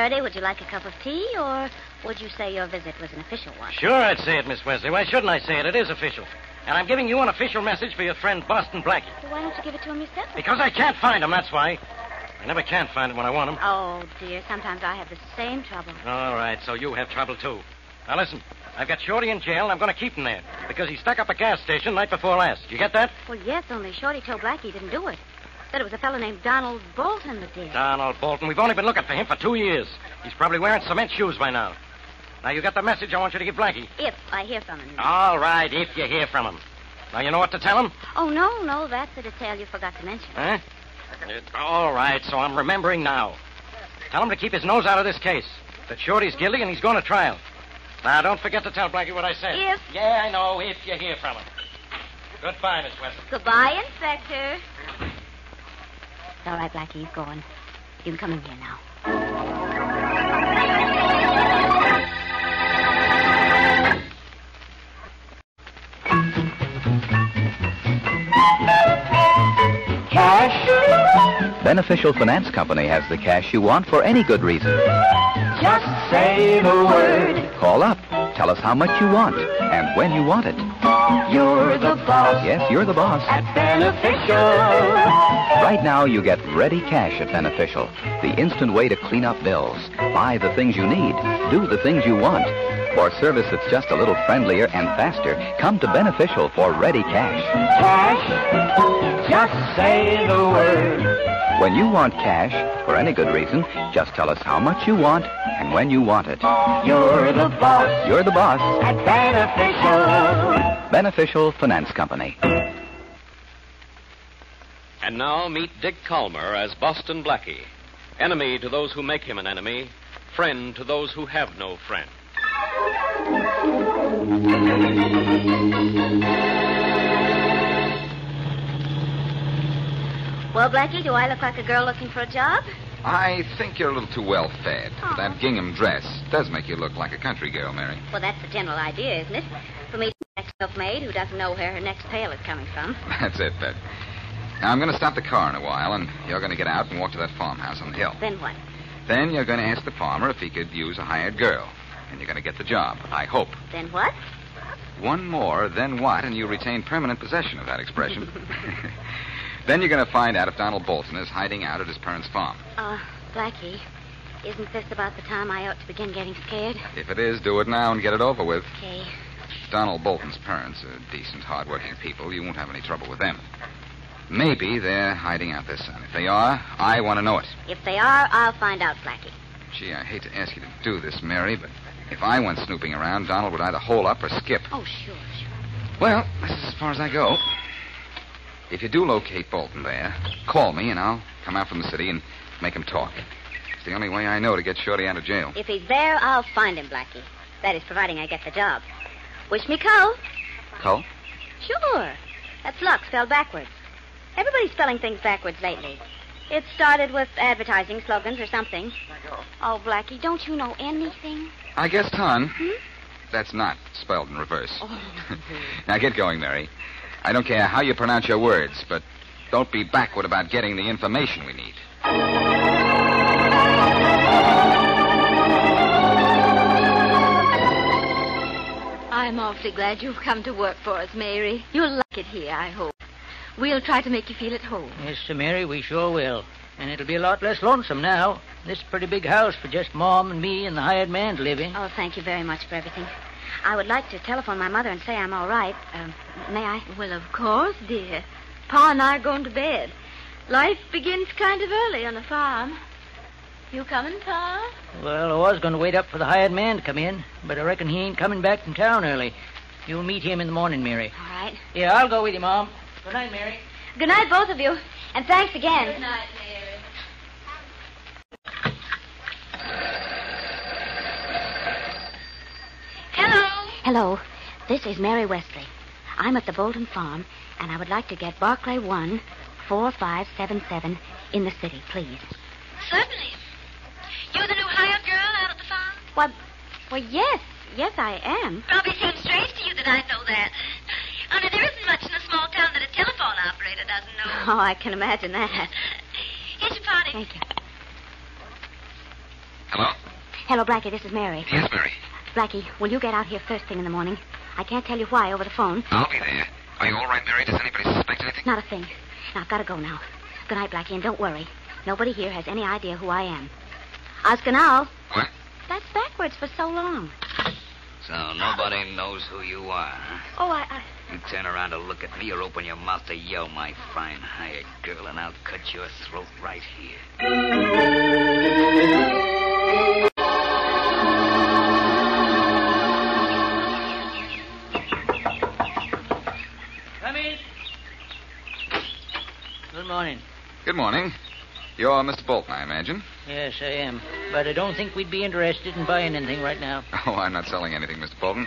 Faraday, would you like a cup of tea, or would you say your visit was an official one? Sure, I'd say it, Miss Wesley. Why shouldn't I say it? It is official. And I'm giving you an official message for your friend Boston Blackie. Well, why don't you give it to him yourself? Because I can't find him, that's why. I never can find him when I want him. Oh, dear, sometimes I have the same trouble. All right, so you have trouble, too. Now, listen. I've got Shorty in jail, and I'm going to keep him there because he stuck up a gas station night before last. You get that? Well, yes, only Shorty told Blackie he didn't do it. Said it was a fellow named Donald Bolton that did. Donald Bolton. We've only been looking for him for two years. He's probably wearing cement shoes by now. Now, you got the message I want you to give Blackie. If I hear from him. All right, if you hear from him. Now, you know what to tell him? Oh, no, no, that's a detail you forgot to mention. Huh? All right, so I'm remembering now. Tell him to keep his nose out of this case. That Shorty's guilty and he's going to trial. Now, don't forget to tell Blackie what I said. If. Yeah, I know, if you hear from him. Goodbye, Miss Wesley. Goodbye, Inspector. It's all right, Blackie, he's going. You can come in here now. Cash? Beneficial Finance Company has the cash you want for any good reason. Just say the word. Call up. Tell us how much you want and when you want it. You're the boss Yes, you're the boss. at Beneficial. Right now, you get ready cash at Beneficial, the instant way to clean up bills, buy the things you need, do the things you want. For service that's just a little friendlier and faster, come to Beneficial for ready cash. Cash. Just say the word. When you want cash, for any good reason, just tell us how much you want and when you want it. You're the boss You're the boss. at Beneficial. Beneficial Finance Company. And now meet Dick Kollmar as Boston Blackie. Enemy to those who make him an enemy, friend to those who have no friend. Well, Blackie, do I look like a girl looking for a job? I think you're a little too well fed. Aw. That gingham dress does make you look like a country girl, Mary. Well, that's the general idea, isn't it? For me, a self-made who doesn't know where her next pail is coming from. That's it, Bet. Now, I'm going to stop the car in a while, and you're going to get out and walk to that farmhouse on the hill. Then what? Then you're going to ask the farmer if he could use a hired girl. And you're going to get the job, I hope. Then what? One more, then what, and you retain permanent possession of that expression. then you're going to find out if Donald Bolton is hiding out at his parents' farm. Uh, Blackie, isn't this about the time I ought to begin getting scared? If it is, do it now and get it over with. Okay. Donald Bolton's parents are decent, hard-working people, you won't have any trouble with them. Maybe they're hiding out their son. If they are, I want to know it. If they are, I'll find out, Blackie. Gee, I hate to ask you to do this, Mary, but if I went snooping around, Donald would either hole up or skip. Oh, sure, sure. Well, this is as far as I go. If you do locate Bolton there, call me and I'll come out from the city and make him talk. It's the only way I know to get Shorty out of jail. If he's there, I'll find him, Blackie. That is, providing I get the job. Wish me Cole. Cole? Sure. That's luck spelled backwards. Everybody's spelling things backwards lately. It started with advertising slogans or something. Oh, Blackie, don't you know anything? I guess, Ton. Hmm? That's not spelled in reverse. now get going, Mary. I don't care how you pronounce your words, but don't be backward about getting the information we need. I'm awfully glad you've come to work for us, Mary. You'll like it here, I hope. We'll try to make you feel at home. Yes, Sir Mary, we sure will. And it'll be a lot less lonesome now. This pretty big house for just Mom and me and the hired man to live in. Oh, thank you very much for everything. I would like to telephone my mother and say I'm all right. Um, may I? Well, of course, dear. Pa and I are going to bed. Life begins kind of early on a farm. You coming, Pa? Well, I was going to wait up for the hired man to come in, but I reckon he ain't coming back from town early. You'll meet him in the morning, Mary. All right. Yeah, I'll go with you, Mom. Good night, Mary. Good night, both of you. And thanks again. Good night, Mary. Hello. Hello. This is Mary Wesley. I'm at the Bolton Farm, and I would like to get Barclay 1, 4577 in the city, please. Certainly. You're the new hired girl out at the farm? Well, well, yes. Yes, I am. Probably seems strange to you that I know that. Only there operator doesn't know. Oh, I can imagine that. Here's your party. Thank you. Hello? Hello, Blackie. This is Mary. Yes, Mary. Blackie, will you get out here first thing in the morning? I can't tell you why over the phone. I'll be there. Are you all right, Mary? Does anybody suspect anything? Not a thing. Now, I've got to go now. Good night, Blackie, and don't worry. Nobody here has any idea who I am. Oscanal. What? That's backwards for so long. So nobody knows who you are, huh? Oh, I, I... You turn around to look at me or open your mouth to yell, my fine hired girl, and I'll cut your throat right here. Come in. Good morning. Good morning. You're Mr. Bolton, I imagine. Yes, I am. But I don't think we'd be interested in buying anything right now. Oh, I'm not selling anything, Mr. Bolton.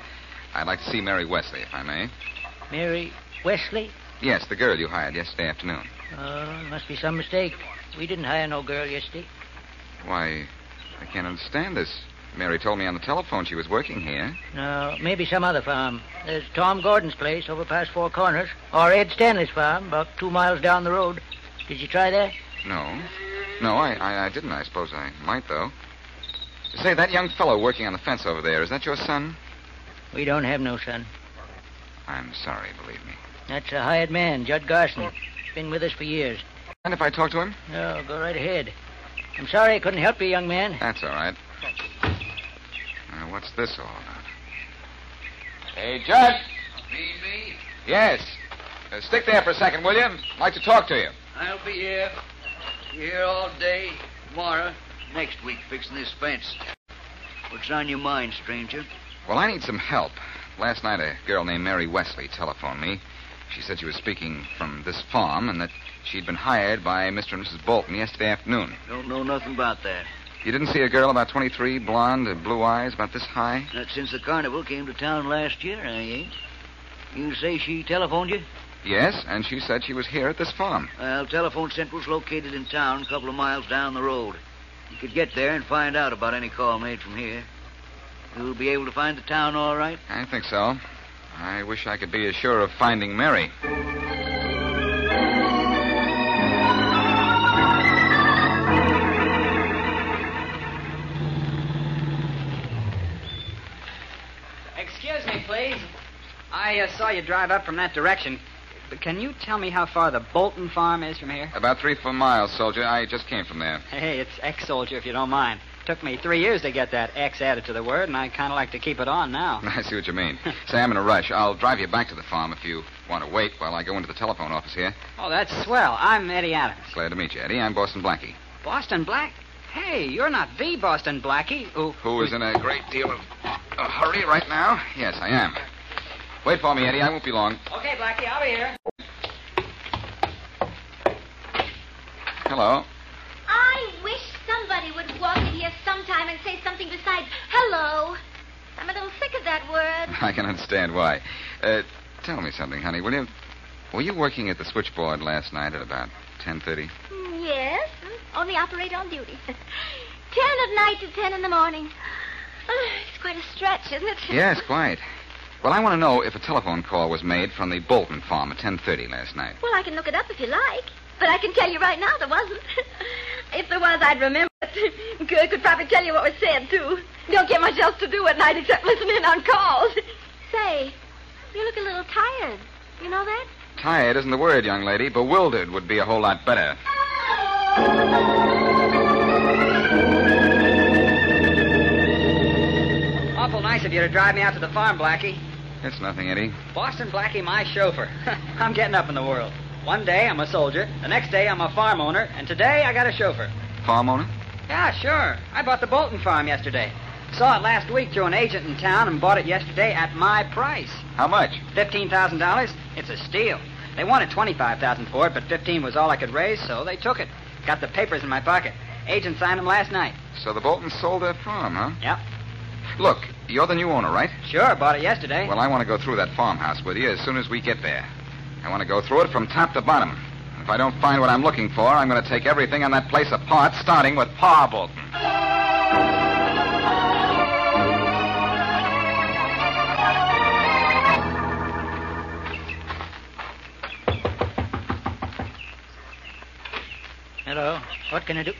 I'd like to see Mary Wesley, if I may. Mary Wesley? Yes, the girl you hired yesterday afternoon. Oh, must be some mistake. We didn't hire no girl yesterday. Why, I can't understand this. Mary told me on the telephone she was working here. No, maybe some other farm. There's Tom Gordon's place over past Four Corners, or Ed Stanley's farm, about two miles down the road. Did you try there? No. No, I, I, I didn't. I suppose I might, though. Say, that young fellow working on the fence over there, is that your son? We don't have no son. I'm sorry, believe me. That's a hired man, Judd Garson. He's been with us for years. And if I talk to him? No, go right ahead. I'm sorry I couldn't help you, young man. That's all right. Now, what's this all about? Hey, Judd. Me, me? Yes. Uh, stick there for a second, will you? I'd like to talk to you. I'll be here. Here all day, tomorrow, next week, fixing this fence. What's on your mind, stranger? Well, I need some help. Last night, a girl named Mary Wesley telephoned me. She said she was speaking from this farm and that she'd been hired by Mr. and Mrs. Bolton yesterday afternoon. Don't know nothing about that. You didn't see a girl about 23, blonde, uh, blue eyes, about this high? Not since the carnival came to town last year, I ain't. You say she telephoned you? Yes, and she said she was here at this farm. Well, Telephone Central's located in town, a couple of miles down the road. You could get there and find out about any call made from here. You'll be able to find the town all right? I think so. I wish I could be as sure of finding Mary. Excuse me, please. I uh, saw you drive up from that direction. But can you tell me how far the Bolton farm is from here? About three four miles, soldier. I just came from there. Hey, it's ex-soldier, if you don't mind. Took me three years to get that X added to the word, and I kind of like to keep it on now. I see what you mean. Say, I'm in a rush. I'll drive you back to the farm if you want to wait while I go into the telephone office here. Oh, that's swell. I'm Eddie Adams. Glad to meet you, Eddie. I'm Boston Blackie. Boston Black? Hey, you're not the Boston Blackie. Who, Who is in a great deal of a hurry right now? Yes, I am. Wait for me, Eddie. I won't be long. Okay, Blackie, I'll be here. Hello. I wish somebody would walk in here sometime and say something besides hello. I'm a little sick of that word. I can understand why. Uh, tell me something, honey, will you? Were you working at the switchboard last night at about 10.30? Mm, Yes, only operator on duty. ten at night to ten in the morning. Oh, it's quite a stretch, isn't it? Yes, quite. Well, I want to know if a telephone call was made from the Bolton farm at 10.30 last night. Well, I can look it up if you like. But I can tell you right now there wasn't. if there was, I'd remember it. Good, could probably tell you what was said, too. Don't get much else to do at night except listen in on calls. Say, you look a little tired. You know that? Tired isn't the word, young lady. Bewildered would be a whole lot better. Awful nice of you to drive me out to the farm, Blackie. It's nothing, Eddie. Boston Blackie, my chauffeur. I'm getting up in the world. One day I'm a soldier, the next day I'm a farm owner, and today I got a chauffeur. Farm owner? Yeah, sure. I bought the Bolton farm yesterday. Saw it last week through an agent in town and bought it yesterday at my price. How much? Fifteen thousand dollars. It's a steal. They wanted twenty-five thousand for it, but fifteen was all I could raise, so they took it. Got the papers in my pocket. Agent signed them last night. So the Boltons sold their farm, huh? Yep. Look, you're the new owner, right? Sure, bought it yesterday. Well, I want to go through that farmhouse with you as soon as we get there. I want to go through it from top to bottom. If I don't find what I'm looking for, I'm going to take everything on that place apart, starting with Pa Bolton. Hello. What can I do?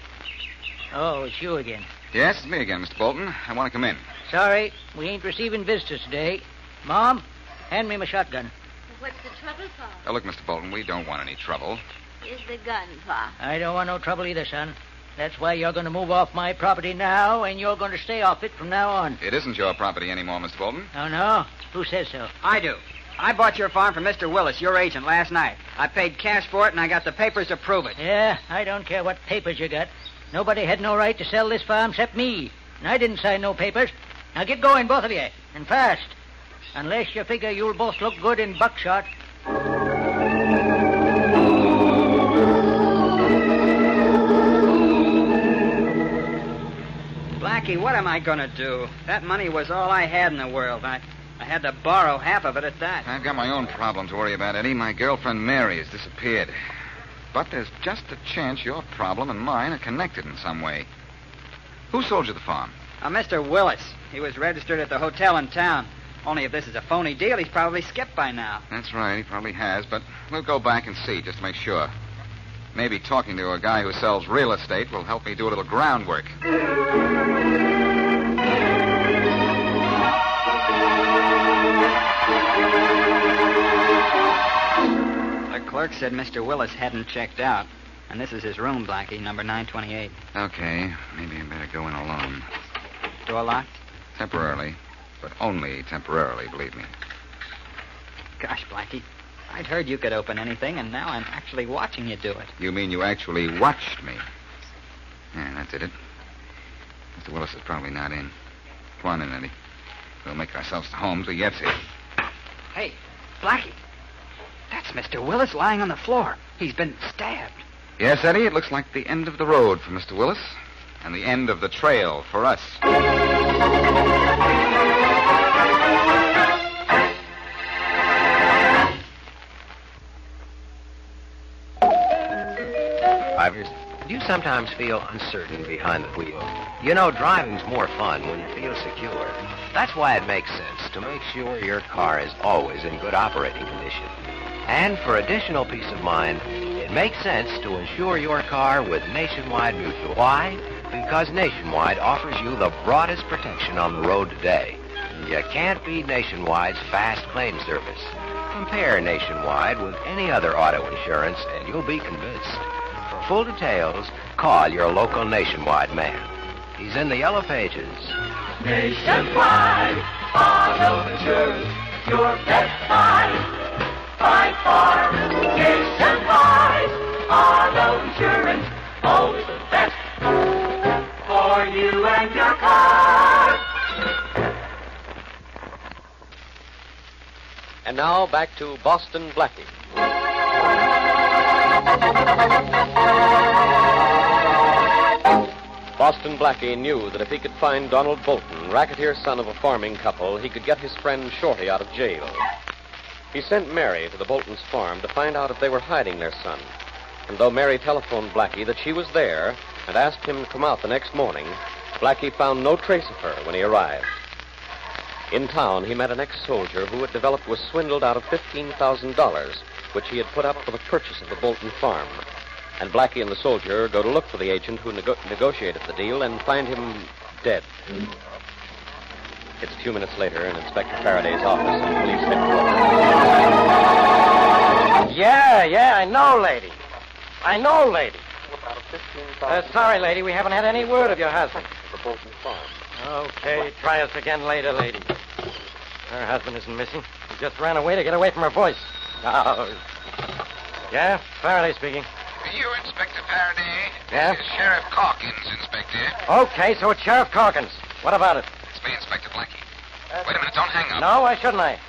Oh, it's you again. Yes, it's me again, Mr. Bolton. I want to come in. Sorry, we ain't receiving visitors today. Mom, hand me my shotgun. What's the trouble, Pa? Oh, look, Mr. Bolton, we don't want any trouble. Here's the gun, Pa. I don't want no trouble either, son. That's why you're going to move off my property now, and you're going to stay off it from now on. It isn't your property anymore, Mr. Bolton. Oh, no? Who says so? I do. I bought your farm from Mr. Willis, your agent, last night. I paid cash for it, and I got the papers to prove it. Yeah, I don't care what papers you got. Nobody had no right to sell this farm except me. And I didn't sign no papers. Now get going, both of you, and fast. Unless you figure you'll both look good in buckshot. Blackie, what am I going to do? That money was all I had in the world. I, I had to borrow half of it at that. I've got my own problem to worry about, Eddie. My girlfriend Mary has disappeared. But there's just a chance your problem and mine are connected in some way. Who sold you the farm? Uh, Mr. Willis. He was registered at the hotel in town. Only if this is a phony deal, he's probably skipped by now. That's right, he probably has, but we'll go back and see just to make sure. Maybe talking to a guy who sells real estate will help me do a little groundwork. The clerk said Mr. Willis hadn't checked out. And this is his room, Blackie, number 928. Okay, maybe I better go in alone. Door locked? Temporarily, but only temporarily, believe me. Gosh, Blackie. I'd heard you could open anything, and now I'm actually watching you do it. You mean you actually watched me? Yeah, that did it. Mr. Willis is probably not in. Come on in, Eddie. We'll make ourselves to home till he gets here. Hey, Blackie. That's Mr. Willis lying on the floor. He's been stabbed. Yes, Eddie, it looks like the end of the road for Mr. Willis, and the end of the trail for us. Drivers, do you sometimes feel uncertain behind the wheel? You know, driving's more fun when you feel secure. That's why it makes sense to make sure your car is always in good operating condition. And for additional peace of mind, it makes sense to insure your car with Nationwide Mutual. Why? Because Nationwide offers you the broadest protection on the road today. You can't beat Nationwide's fast claim service. Compare Nationwide with any other auto insurance, and you'll be convinced. For full details, call your local Nationwide man. He's in the yellow pages. Nationwide auto insurance, your best buy by And now back to Boston Blackie. Boston Blackie knew that if he could find Donald Bolton, racketeer son of a farming couple, he could get his friend Shorty out of jail. He sent Mary to the Bolton's farm to find out if they were hiding their son. And though Mary telephoned Blackie that she was there and asked him to come out the next morning, Blackie found no trace of her when he arrived. In town, he met an ex-soldier who had developed was swindled out of $15,000, which he had put up for the purchase of the Bolton farm. And Blackie and the soldier go to look for the agent who nego- negotiated the deal and find him dead. It's a few minutes later in Inspector Faraday's office in police headquarters. Yeah, yeah, I know, lady. I know, lady. Uh, sorry, lady, we haven't had any word of your husband. The Bolton farm. Okay, try us again later, lady. Her husband isn't missing. He just ran away to get away from her voice. Oh. Yeah, Faraday speaking. You, Inspector Faraday? Yeah? This is Sheriff Calkins, Inspector. Okay, so it's Sheriff Calkins. What about it? It's me, Inspector Blackie. Wait a minute, don't hang up. No, why shouldn't I?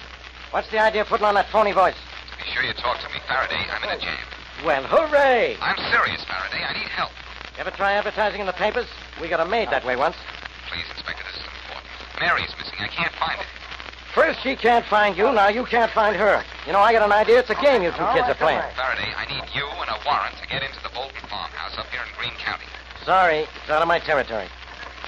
What's the idea of putting on that phony voice? Be sure you talk to me, Faraday. I'm in a jam. Well, hooray! I'm serious, Faraday. I need help. You Ever try advertising in the papers? We got a maid that way once. Please, Inspector, this is important. Mary's missing. I can't find her. First she can't find you, now you can't find her. You know, I got an idea. It's a game you two kids are playing. Faraday, I need you and a warrant to get into the Bolton farmhouse up here in Greene County. Sorry, it's out of my territory.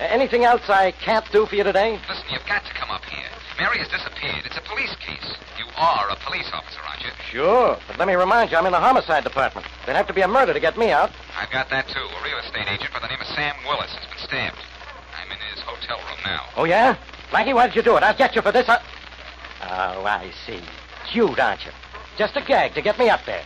Uh, anything else I can't do for you today? Listen, you've got to come up here. Mary has disappeared. It's a police case. You are a police officer, aren't you? Sure, but let me remind you, I'm in the homicide department. There'd have to be a murder to get me out. I've got that, too. A real estate agent by the name of Sam Willis has been stabbed. I'm in his hotel room now. Oh, yeah? Blackie, why did you do it? I'll get you for this. I... Oh, I see. Cute, aren't you? Just a gag to get me up there.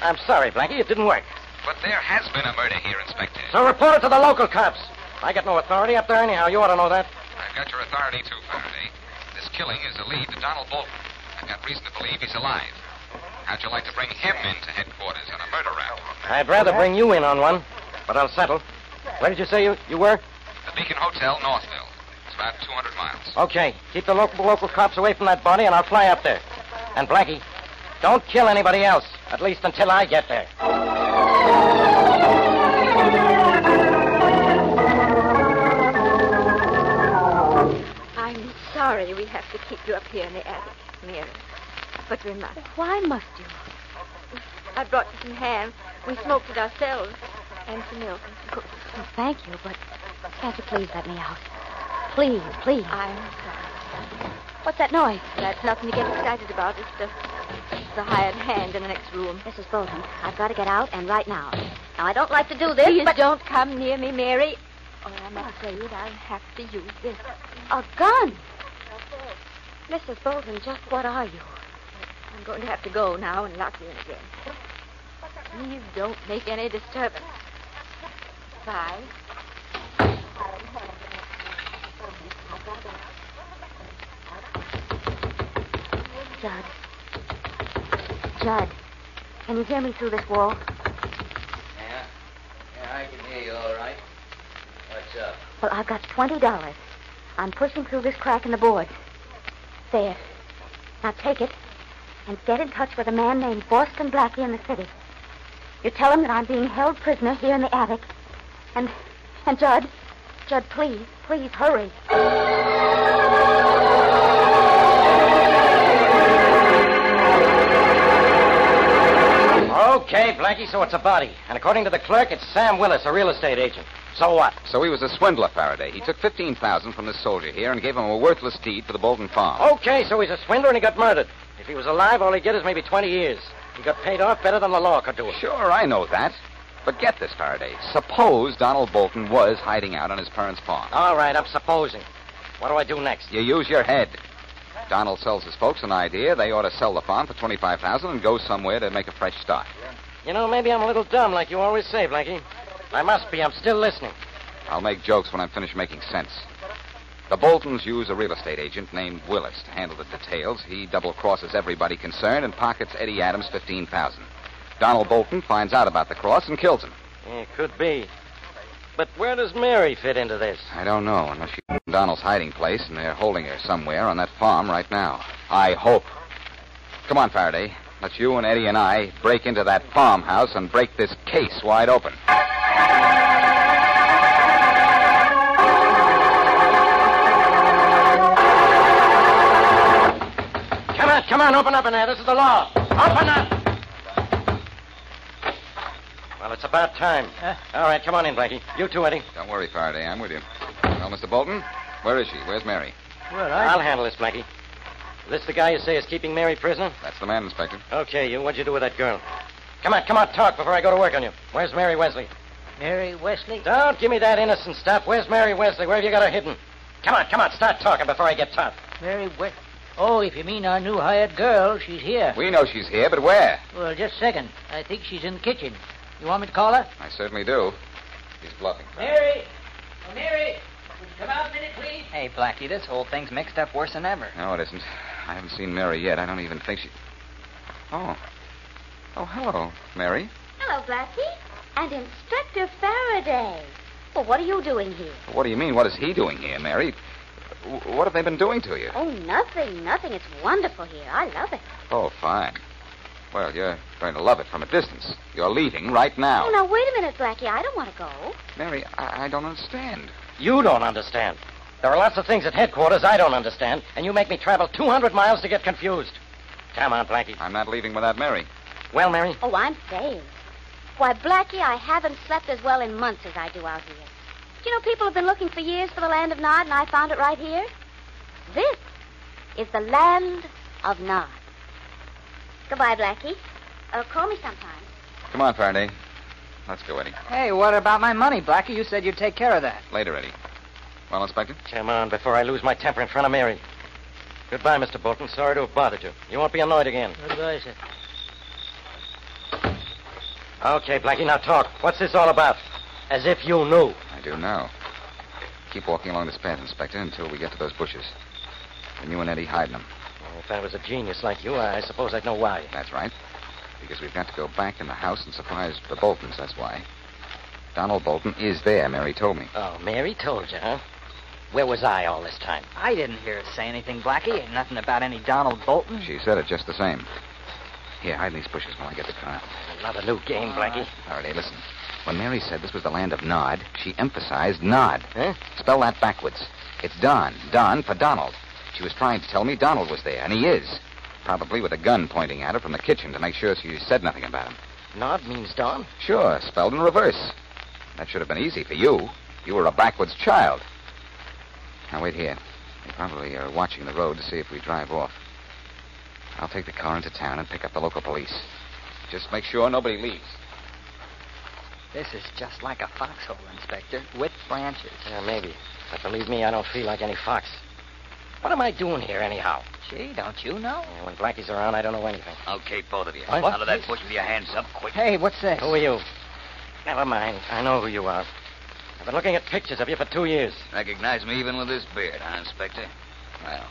I'm sorry, Blackie, it didn't work. But there has been a murder here, Inspector. So report it to the local cops. I got no authority up there anyhow. You ought to know that. I've got your authority, too, Faraday. This killing is a lead to Donald Bolton. I've got reason to believe he's alive. How'd you like to bring him into headquarters on a murder rap? I'd rather bring you in on one, but I'll settle. Where did you say you, you were? The Beacon Hotel, Northville. It's about 200 miles. Okay, keep the local local cops away from that body, and I'll fly up there. And Blackie, don't kill anybody else, at least until I get there. I'm sorry we have to keep you up here in the attic, Mary. But we must. Why must you? I brought you some ham. We smoked it ourselves. And some milk. Oh, thank you, but can't you please let me out? Please, please. I'm sorry. What's that noise? That's nothing to get excited about. It's the, the hired hand in the next room. Mrs. Bolton, I've got to get out, and right now. Now, I don't like to do this, Please but... don't come near me, Mary. Or I'm afraid I'll have to use this. A gun? Mrs. Bolton, just what are you? I'm going to have to go now and lock you in again. Please don't make any disturbance. Bye. Judd. Judd, can you hear me through this wall? Yeah. Yeah, I can hear you all right. What's up? Well, I've got $20. I'm pushing through this crack in the boards. There. Now take it and get in touch with a man named Boston Blackie in the city. You tell him that I'm being held prisoner here in the attic. And, and Judd, Judd, please, please hurry. Okay, Blackie, so it's a body. And according to the clerk, it's Sam Willis, a real estate agent. So what? So he was a swindler, Faraday. He took 15000 from this soldier here and gave him a worthless deed for the Bolton farm. Okay, so he's a swindler and he got murdered. If he was alive, all he'd get is maybe 20 years. He got paid off better than the law could do it. Sure, I know that. But get this, Faraday. Suppose Donald Bolton was hiding out on his parents' farm. All right, I'm supposing. What do I do next? You use your head. Donald sells his folks an idea. They ought to sell the farm for 25000 and go somewhere to make a fresh start. You know, maybe I'm a little dumb, like you always say, Blackie. I must be. I'm still listening. I'll make jokes when I'm finished making sense. The Boltons use a real estate agent named Willis to handle the details. He double crosses everybody concerned and pockets Eddie Adams fifteen thousand. Donald Bolton finds out about the cross and kills him. It could be. But where does Mary fit into this? I don't know, unless she's in Donald's hiding place and they're holding her somewhere on that farm right now. I hope. Come on, Faraday. Let's you and Eddie and I break into that farmhouse and break this case wide open. Come on, come on, open up in there. This is the law. Open up! Well, it's about time. All right, come on in, Blackie. You too, Eddie. Don't worry, Faraday. I'm with you. Well, Mr. Bolton, where is she? Where's Mary? Well, I'll handle this, Blackie. Is this the guy you say is keeping Mary prisoner? That's the man, Inspector. Okay, you. What'd you do with that girl? Come on, come on, talk before I go to work on you. Where's Mary Wesley? Mary Wesley? Don't give me that innocent stuff. Where's Mary Wesley? Where have you got her hidden? Come on, come on, start talking before I get tough. Mary Wesley. Oh, if you mean our new hired girl, she's here. We know she's here, but where? Well, just a second. I think she's in the kitchen. You want me to call her? I certainly do. He's bluffing. Mary! Oh, Mary! Would you come out a minute, please? Hey, Blackie, this whole thing's mixed up worse than ever. No, it isn't. I haven't seen Mary yet. I don't even think she. Oh. Oh, hello, Mary. Hello, Blackie. And Inspector Faraday. Well, what are you doing here? What do you mean? What is he doing here, Mary? W- What have they been doing to you? Oh, nothing, nothing. It's wonderful here. I love it. Oh, fine. Well, you're going to love it from a distance. You're leaving right now. Oh, now, wait a minute, Blackie. I don't want to go. Mary, I, I don't understand. You don't understand. There are lots of things at headquarters I don't understand, and you make me travel 200 miles to get confused. Come on, Blackie. I'm not leaving without Mary. Well, Mary? Oh, I'm staying. Why, Blackie, I haven't slept as well in months as I do out here. Do you know people have been looking for years for the land of Nod, and I found it right here? This is the land of Nod. Goodbye, Blackie. Uh, call me sometime. Come on, Faraday. Let's go, Eddie. Hey, what about my money, Blackie? You said you'd take care of that. Later, Eddie. Well, Inspector? Come on, before I lose my temper in front of Mary. Goodbye, Mr. Bolton. Sorry to have bothered you. You won't be annoyed again. Goodbye, sir. Okay, Blackie, now talk. What's this all about? As if you knew. I do now. Keep walking along this path, Inspector, until we get to those bushes. And you and Eddie hide them. Well, if I was a genius like you, I suppose I'd know why. That's right. Because we've got to go back in the house and surprise the Boltons, that's why. Donald Bolton is there, Mary told me. Oh, Mary told you, huh? Where was I all this time? I didn't hear her say anything, Blackie. Ain't nothing about any Donald Bolton. She said it just the same. Here, hide in these bushes while I get the car. Another new game, Blackie. Ah, Faraday, listen. When Mary said this was the land of Nod, she emphasized Nod. Huh? Spell that backwards. It's Don. Don for Donald. She was trying to tell me Donald was there, and he is. Probably with a gun pointing at her from the kitchen to make sure she said nothing about him. Nod means Don? Sure, spelled in reverse. That should have been easy for you. You were a backwards child. Now, wait here. They probably are watching the road to see if we drive off. I'll take the car into town and pick up the local police. Just make sure nobody leaves. This is just like a foxhole, Inspector, with branches. Yeah, maybe. But believe me, I don't feel like any fox. What am I doing here, anyhow? Gee, don't you know? Yeah, when Blackie's around, I don't know anything. Okay, both of you. What? Out of that bush with your hands up, quick. Hey, what's this? Who are you? Never mind. I know who you are. I've been looking at pictures of you for two years. Recognize me even with this beard, huh, Inspector? Well,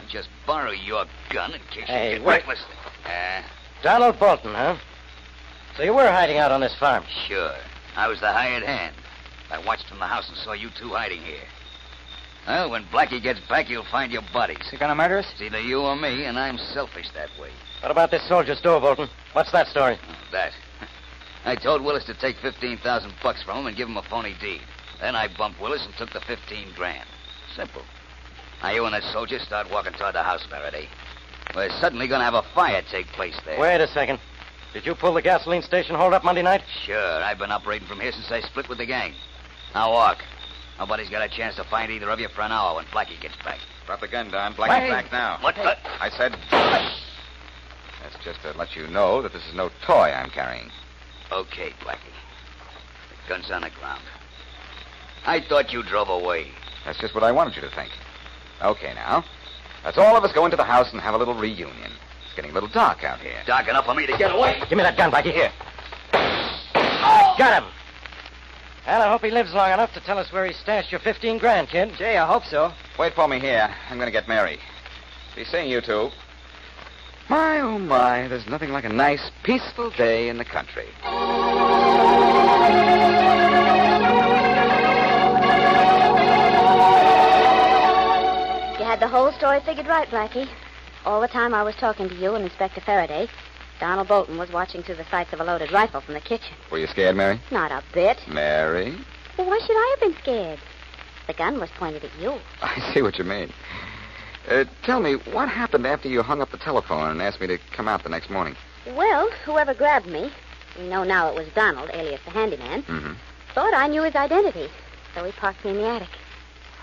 I'll just borrow your gun in case Hey, you get wait. reckless. Uh, Donald Bolton, huh? So you were hiding out on this farm? sure. I was the hired hand. I watched from the house and saw you two hiding here. Well, when Blackie gets back, you'll find your bodies. You gonna murder us? It's either you or me, and I'm selfish that way. What about this soldier's door, Bolton? What's that story? That. I told Willis to take 15,000 bucks from him and give him a phony deed. Then I bumped Willis and took the 15 grand. Simple. Now you and that soldier start walking toward the house, Faraday. We're suddenly going to have a fire take place there. Wait a second. Did you pull the gasoline station hold up Monday night? Sure. I've been operating from here since I split with the gang. Now walk. Nobody's got a chance to find either of you for an hour when Blackie gets back. Drop the gun, Don. Blackie's Hey. back now. What the? I said. That's just to let you know that this is no toy I'm carrying. Okay, Blackie. The gun's on the ground. I thought you drove away. That's just what I wanted you to think. Okay, now. Let's all of us go into the house and have a little reunion. It's getting a little dark out here. Dark enough for me to get away. Give me that gun, Blackie. Here. Oh! Got him. Well, I hope he lives long enough to tell us where he stashed your 15 grand, kid. Jay, I hope so. Wait for me here. I'm going to get Mary. Be seeing you two. My, oh, my. There's nothing like a nice, peaceful day in the country. You had the whole story figured right, Blackie. All the time I was talking to you and Inspector Faraday, Donald Bolton was watching through the sights of a loaded rifle from the kitchen. Were you scared, Mary? Not a bit. Mary? Well, why should I have been scared? The gun was pointed at you. I see what you mean. Uh, tell me, what happened after you hung up the telephone and asked me to come out the next morning? Well, whoever grabbed me, we know now it was Donald, alias the handyman, Mm-hmm. thought I knew his identity, so he parked me in the attic.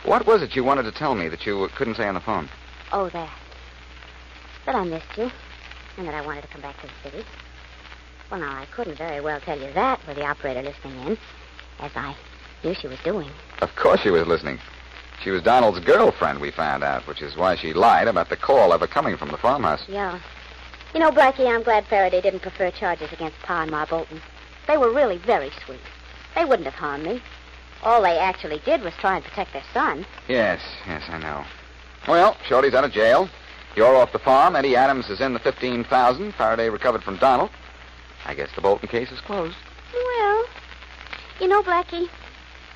What was it you wanted to tell me that you couldn't say on the phone? Oh, that. That I missed you, and that I wanted to come back to the city. Well, now, I couldn't very well tell you that with the operator listening in, as I knew she was doing. Of course she was listening. She was Donald's girlfriend, we found out, which is why she lied about the call ever coming from the farmhouse. Yeah. You know, Blackie, I'm glad Faraday didn't prefer charges against Pa and Ma Bolton. They were really very sweet. They wouldn't have harmed me. All they actually did was try and protect their son. Yes, yes, I know. Well, Shorty's out of jail. You're off the farm. Eddie Adams is in the 15000 Faraday recovered from Donald. I guess the Bolton case is closed. Well, you know, Blackie,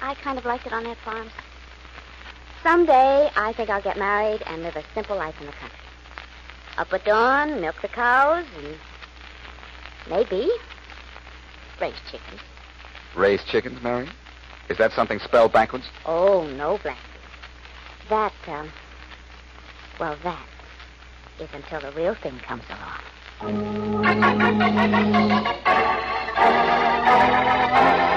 I kind of liked it on that farm. Someday, I think I'll get married and live a simple life in the country. Up at dawn, milk the cows, and maybe raise chickens. Raise chickens, Mary? Is that something spelled backwards? Oh, no, Blackie. That, um, well, that is until the real thing comes along.